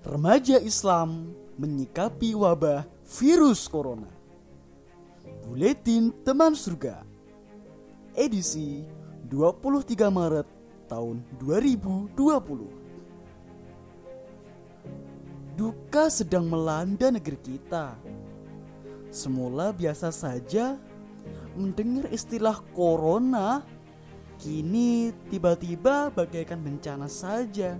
Remaja Islam menyikapi wabah virus corona. Buletin Teman Surga. Edisi 23 Maret tahun 2020. Duka sedang melanda negeri kita. Semula biasa saja mendengar istilah corona, kini tiba-tiba bagaikan bencana saja.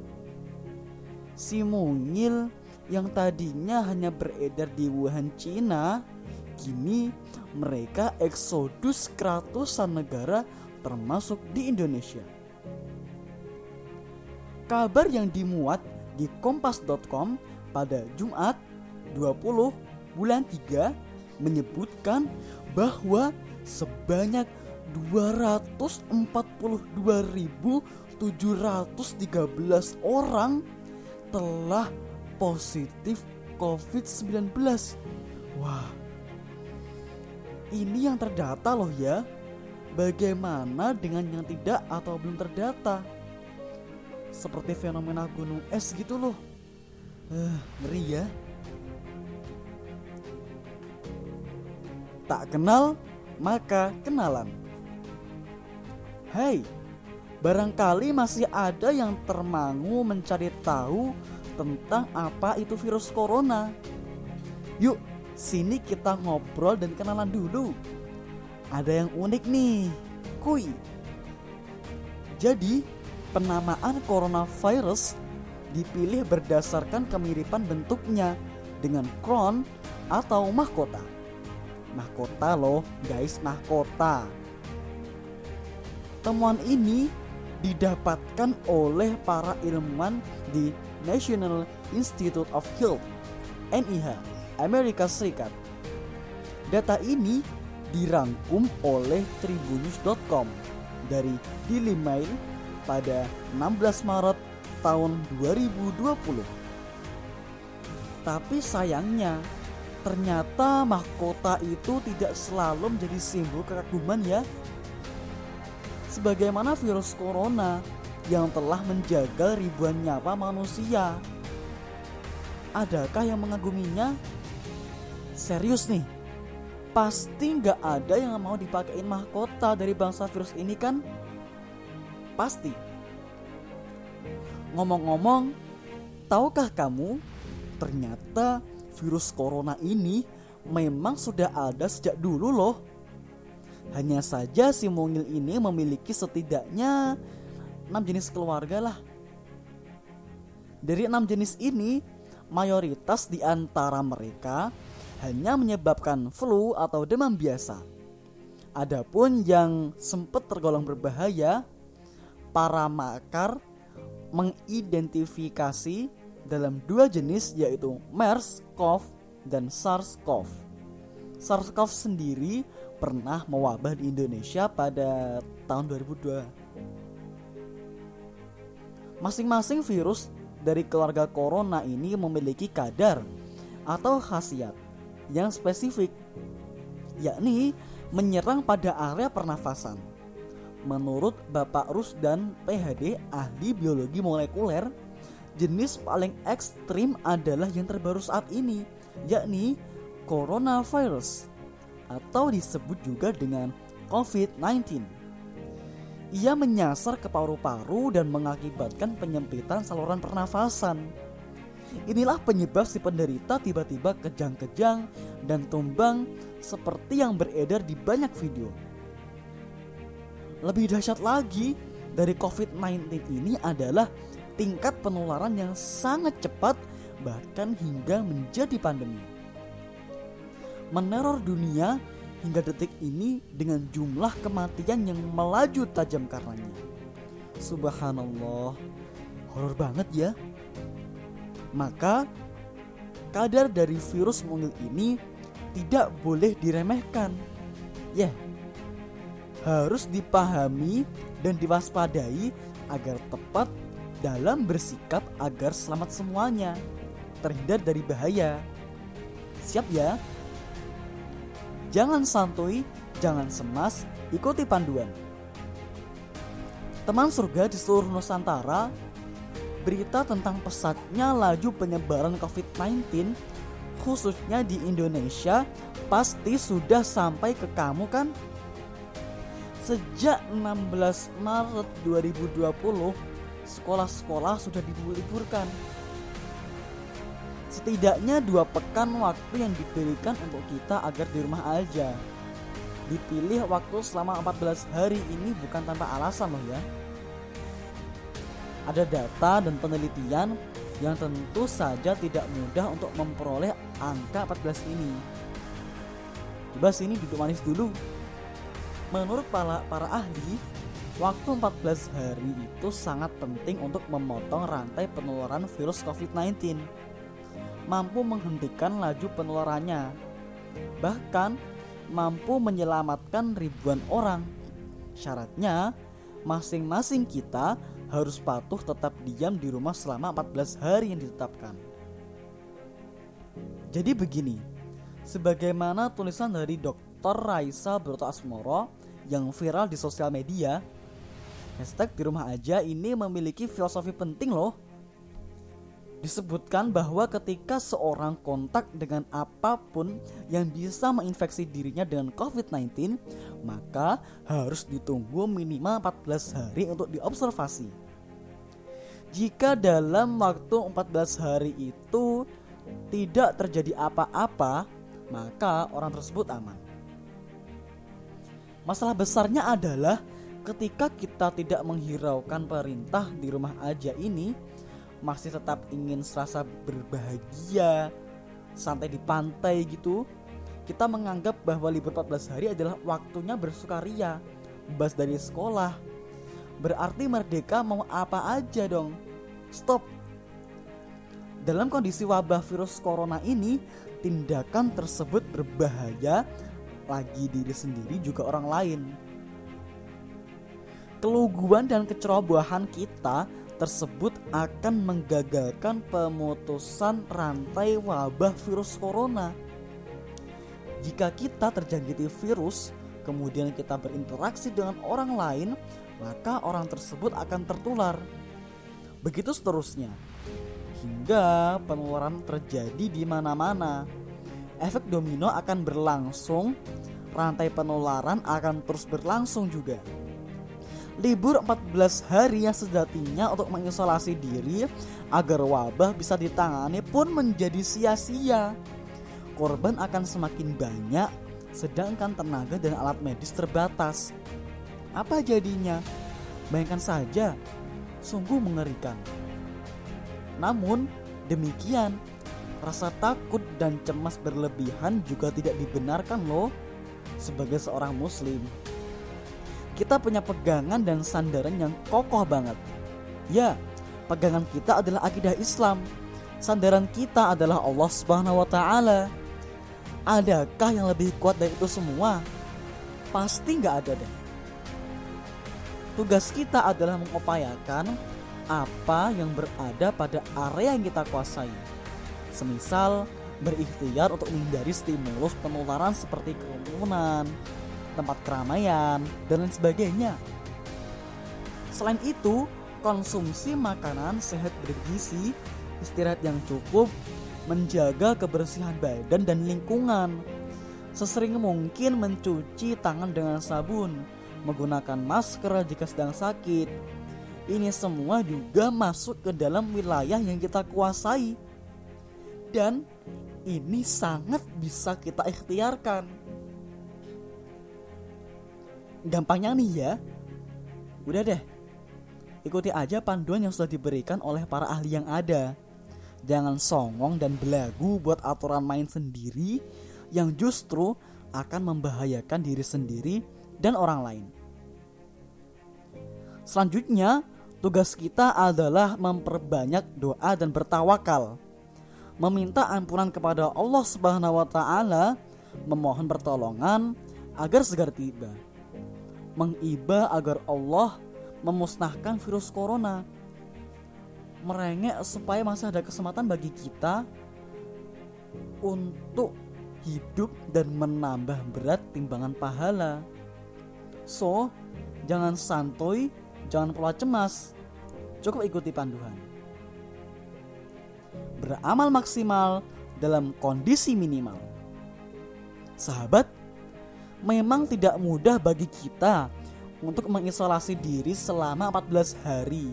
Si mungil yang tadinya hanya beredar di Wuhan, Cina, kini mereka eksodus ke ratusan negara termasuk di Indonesia. Kabar yang dimuat di kompas.com pada Jumat 20 bulan 3 menyebutkan bahwa sebanyak 242.713 orang telah positif COVID-19. Wah, ini yang terdata loh ya. Bagaimana dengan yang tidak atau belum terdata? Seperti fenomena gunung es gitu loh. Eh, ngeri ya. Tak kenal, maka kenalan. Hai, barangkali masih ada yang termangu mencari tahu tentang apa itu virus corona. Yuk, sini kita ngobrol dan kenalan dulu. Ada yang unik nih, kui. Jadi, penamaan coronavirus dipilih berdasarkan kemiripan bentuknya dengan crown atau mahkota. Mahkota loh, guys, mahkota. Temuan ini didapatkan oleh para ilmuwan di National Institute of Health NIH Amerika Serikat. Data ini dirangkum oleh tribunnews.com dari Daily Mail pada 16 Maret tahun 2020. Tapi sayangnya ternyata mahkota itu tidak selalu menjadi simbol kekaguman ya. Sebagaimana virus corona yang telah menjaga ribuan nyawa manusia. Adakah yang mengaguminya? Serius nih, pasti nggak ada yang mau dipakein mahkota dari bangsa virus ini kan? Pasti. Ngomong-ngomong, tahukah kamu ternyata virus corona ini memang sudah ada sejak dulu loh. Hanya saja si mungil ini memiliki setidaknya 6 jenis keluarga lah. Dari enam jenis ini, mayoritas di antara mereka hanya menyebabkan flu atau demam biasa. Adapun yang sempat tergolong berbahaya, para makar mengidentifikasi dalam dua jenis yaitu MERS-CoV dan SARS-CoV. SARS-CoV sendiri pernah mewabah di Indonesia pada tahun 2002 Masing-masing virus dari keluarga corona ini memiliki kadar atau khasiat yang spesifik, yakni menyerang pada area pernafasan. Menurut Bapak Rusdan PhD ahli biologi molekuler, jenis paling ekstrim adalah yang terbaru saat ini, yakni coronavirus atau disebut juga dengan COVID-19. Ia menyasar ke paru-paru dan mengakibatkan penyempitan saluran pernafasan. Inilah penyebab si penderita tiba-tiba kejang-kejang dan tumbang seperti yang beredar di banyak video. Lebih dahsyat lagi dari COVID-19 ini adalah tingkat penularan yang sangat cepat bahkan hingga menjadi pandemi. Meneror dunia hingga detik ini dengan jumlah kematian yang melaju tajam karenanya. Subhanallah, horor banget ya. Maka kadar dari virus mungil ini tidak boleh diremehkan. Ya, yeah, harus dipahami dan diwaspadai agar tepat dalam bersikap agar selamat semuanya, terhindar dari bahaya. Siap ya? Jangan santuy, jangan semas, ikuti panduan. Teman surga di seluruh Nusantara, berita tentang pesatnya laju penyebaran COVID-19 khususnya di Indonesia pasti sudah sampai ke kamu kan? Sejak 16 Maret 2020, sekolah-sekolah sudah diliburkan. Setidaknya dua pekan waktu yang diberikan untuk kita agar di rumah aja. Dipilih waktu selama 14 hari ini bukan tanpa alasan loh ya. Ada data dan penelitian yang tentu saja tidak mudah untuk memperoleh angka 14 ini. Coba sini duduk manis dulu. Menurut para, para ahli, waktu 14 hari itu sangat penting untuk memotong rantai penularan virus COVID-19. Mampu menghentikan laju penularannya. Bahkan mampu menyelamatkan ribuan orang. Syaratnya, masing-masing kita harus patuh tetap diam di rumah selama 14 hari yang ditetapkan. Jadi begini, sebagaimana tulisan dari Dr. Raisa Broto Asmoro yang viral di sosial media, hashtag di rumah aja ini memiliki filosofi penting loh. Disebutkan bahwa ketika seorang kontak dengan apa pun yang bisa menginfeksi dirinya dengan COVID-19, maka harus ditunggu minimal 14 hari untuk diobservasi. Jika dalam waktu 14 hari itu tidak terjadi apa-apa, maka orang tersebut aman. Masalah besarnya adalah ketika kita tidak menghiraukan perintah di rumah aja ini, masih tetap ingin serasa berbahagia, santai di pantai gitu, kita menganggap bahwa libur 14 hari adalah waktunya bersukaria, bebas dari sekolah. Berarti merdeka mau apa aja dong. Stop. Dalam kondisi wabah virus corona ini, tindakan tersebut berbahaya lagi diri sendiri juga orang lain. Keluguan dan kecerobohan kita tersebut akan menggagalkan pemutusan rantai wabah virus corona. Jika kita terjangkiti virus, kemudian kita berinteraksi dengan orang lain, maka orang tersebut akan tertular. Begitu seterusnya, hingga penularan terjadi di mana-mana. Efek domino akan berlangsung, rantai penularan akan terus berlangsung juga libur 14 hari yang sejatinya untuk mengisolasi diri agar wabah bisa ditangani pun menjadi sia-sia. Korban akan semakin banyak sedangkan tenaga dan alat medis terbatas. Apa jadinya? Bayangkan saja, sungguh mengerikan. Namun, demikian, rasa takut dan cemas berlebihan juga tidak dibenarkan loh sebagai seorang muslim kita punya pegangan dan sandaran yang kokoh banget. Ya, pegangan kita adalah akidah Islam. Sandaran kita adalah Allah Subhanahu wa taala. Adakah yang lebih kuat dari itu semua? Pasti nggak ada deh. Tugas kita adalah mengupayakan apa yang berada pada area yang kita kuasai. Semisal berikhtiar untuk menghindari stimulus penularan seperti kerumunan, tempat keramaian, dan lain sebagainya. Selain itu, konsumsi makanan sehat bergizi, istirahat yang cukup, menjaga kebersihan badan dan lingkungan. Sesering mungkin mencuci tangan dengan sabun, menggunakan masker jika sedang sakit. Ini semua juga masuk ke dalam wilayah yang kita kuasai. Dan ini sangat bisa kita ikhtiarkan gampangnya nih ya. Udah deh. Ikuti aja panduan yang sudah diberikan oleh para ahli yang ada. Jangan songong dan belagu buat aturan main sendiri yang justru akan membahayakan diri sendiri dan orang lain. Selanjutnya tugas kita adalah memperbanyak doa dan bertawakal. Meminta ampunan kepada Allah Subhanahu wa taala memohon pertolongan agar segera tiba mengiba agar Allah memusnahkan virus corona. Merengek supaya masih ada kesempatan bagi kita untuk hidup dan menambah berat timbangan pahala. So, jangan santuy, jangan pola cemas. Cukup ikuti panduan. beramal maksimal dalam kondisi minimal. Sahabat, memang tidak mudah bagi kita untuk mengisolasi diri selama 14 hari.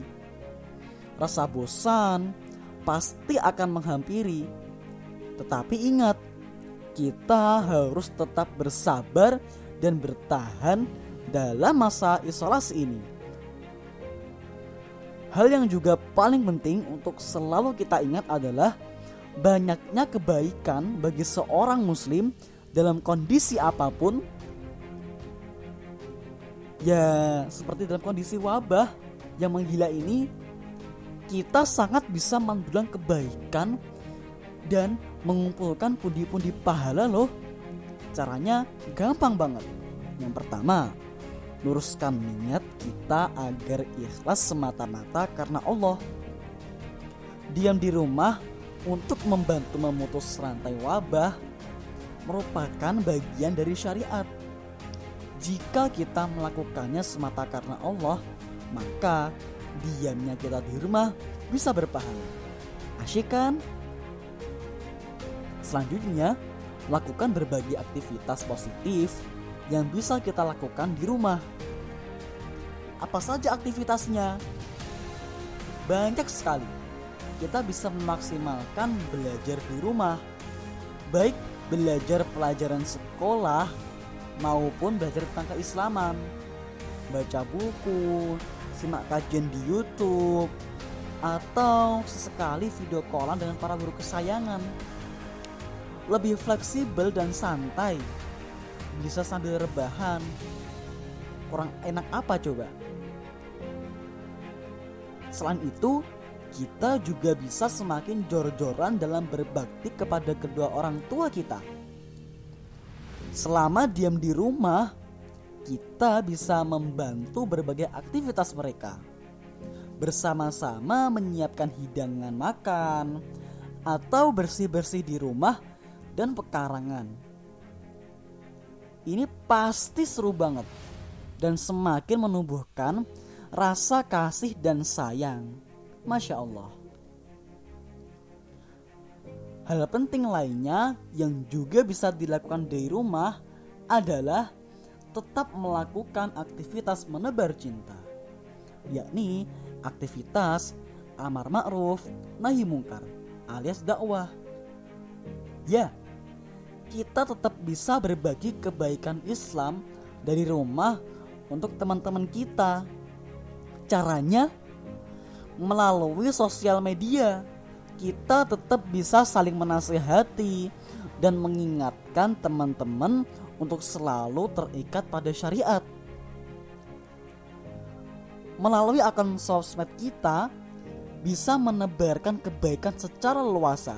Rasa bosan pasti akan menghampiri. Tetapi ingat, kita harus tetap bersabar dan bertahan dalam masa isolasi ini. Hal yang juga paling penting untuk selalu kita ingat adalah banyaknya kebaikan bagi seorang muslim dalam kondisi apa pun ya seperti dalam kondisi wabah yang menggila ini kita sangat bisa mendulang kebaikan dan mengumpulkan pundi-pundi pahala loh. Caranya gampang banget. Yang pertama luruskan niat kita agar ikhlas semata-mata karena Allah. Diam di rumah untuk membantu memutus rantai wabah merupakan bagian dari syariat. Jika kita melakukannya semata karena Allah, maka diamnya kita di rumah bisa berpahala. Asyik kan? Selanjutnya, lakukan berbagai aktivitas positif yang bisa kita lakukan di rumah. Apa saja aktivitasnya? Banyak sekali kita bisa memaksimalkan belajar di rumah, baik belajar pelajaran sekolah maupun belajar tentang keislaman, baca buku, simak kajian di YouTube, atau sesekali video callan dengan para guru kesayangan. Lebih fleksibel dan santai, bisa sambil rebahan. Kurang enak apa coba? Selain itu, kita juga bisa semakin jor-joran dalam berbakti kepada kedua orang tua kita. Selama diam di rumah, kita bisa membantu berbagai aktivitas mereka. Bersama-sama menyiapkan hidangan makan atau bersih-bersih di rumah dan pekarangan. Ini pasti seru banget dan semakin menumbuhkan rasa kasih dan sayang. Masya Allah. Hal penting lainnya yang juga bisa dilakukan dari rumah adalah tetap melakukan aktivitas menebar cinta, yakni aktivitas amar ma'ruf nahi mungkar alias dakwah. Ya, kita tetap bisa berbagi kebaikan Islam dari rumah untuk teman-teman kita. Caranya melalui sosial media kita tetap bisa saling menasehati dan mengingatkan teman-teman untuk selalu terikat pada syariat. Melalui akun sosmed kita bisa menebarkan kebaikan secara luasa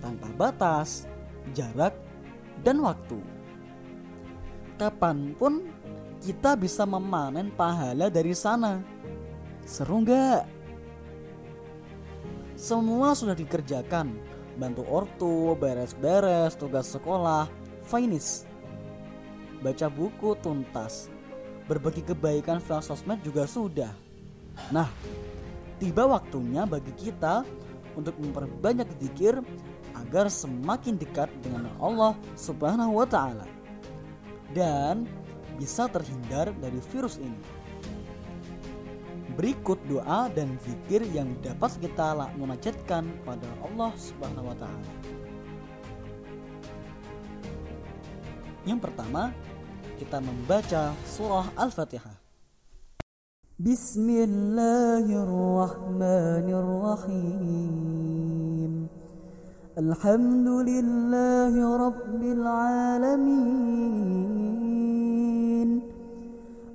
tanpa batas, jarak, dan waktu. Kapan pun kita bisa memanen pahala dari sana. Seru nggak? Semua sudah dikerjakan, bantu ortu, beres-beres, tugas sekolah, finish. Baca buku tuntas, berbagi kebaikan via juga sudah. Nah, tiba waktunya bagi kita untuk memperbanyak zikir agar semakin dekat dengan Allah Subhanahu wa taala dan bisa terhindar dari virus ini. Berikut doa dan zikir yang dapat kita munajatkan pada Allah Subhanahu wa taala. Yang pertama, kita membaca surah Al-Fatihah. Bismillahirrahmanirrahim. Alhamdulillahi alamin.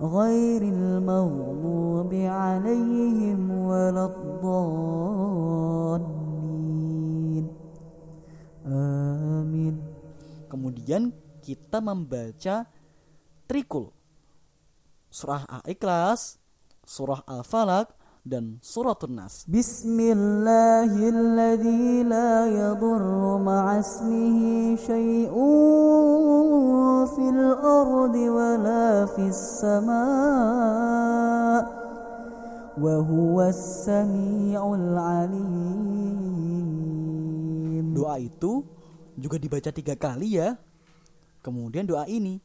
غير المغضوب عليهم ولا الضالين. آمين. Kemudian kita membaca trikul. Surah Al-Ikhlas, Surah Al-Falak, dan Suratun Nas. Bismillahirrahmanirrahim la yadurru ma'asmihi syai'un fil ardi wa la fis sama' wa huwas sami'ul alim. Doa itu juga dibaca tiga kali ya. Kemudian doa ini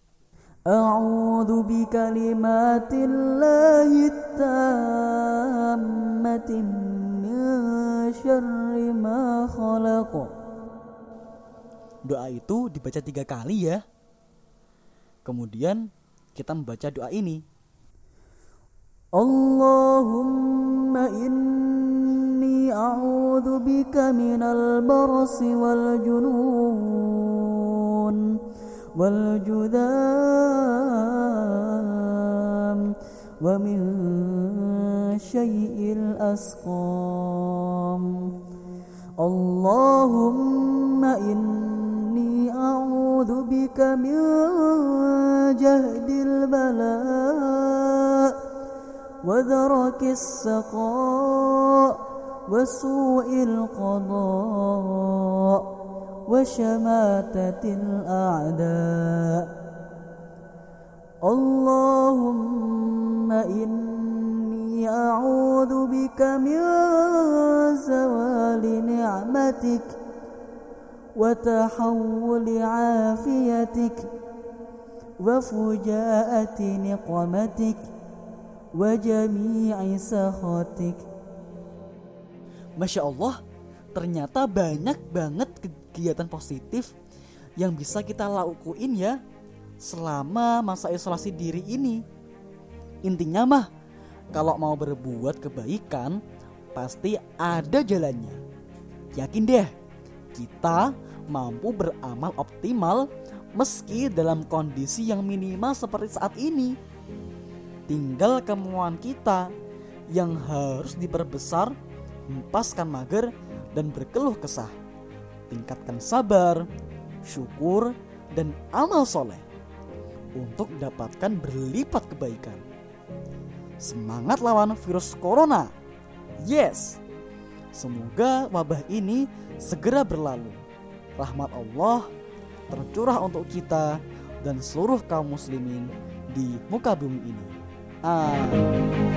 أعوذ بكلمات الله التامة من شر ما خلق Doa itu dibaca tiga kali ya. Kemudian kita membaca doa ini. Allahumma inni a'udhu bika minal barsi wal junun wal judam wa min syai'il asqam Allahumma inni أعوذ بك من جهد البلاء ودرك السقاء وسوء القضاء وشماتة الأعداء. اللهم إني أعوذ بك من زوال نعمتك وتحول عافيتك وفجاءة نقمتك وجميع سخطك Masya Allah, ternyata banyak banget kegiatan positif yang bisa kita lakuin ya selama masa isolasi diri ini. Intinya mah kalau mau berbuat kebaikan pasti ada jalannya. Yakin deh, kita mampu beramal optimal meski dalam kondisi yang minimal seperti saat ini. Tinggal kemauan kita yang harus diperbesar, empaskan mager, dan berkeluh kesah tingkatkan sabar, syukur, dan amal soleh untuk dapatkan berlipat kebaikan. Semangat lawan virus corona. Yes. Semoga wabah ini segera berlalu. Rahmat Allah tercurah untuk kita dan seluruh kaum muslimin di muka bumi ini. Amin.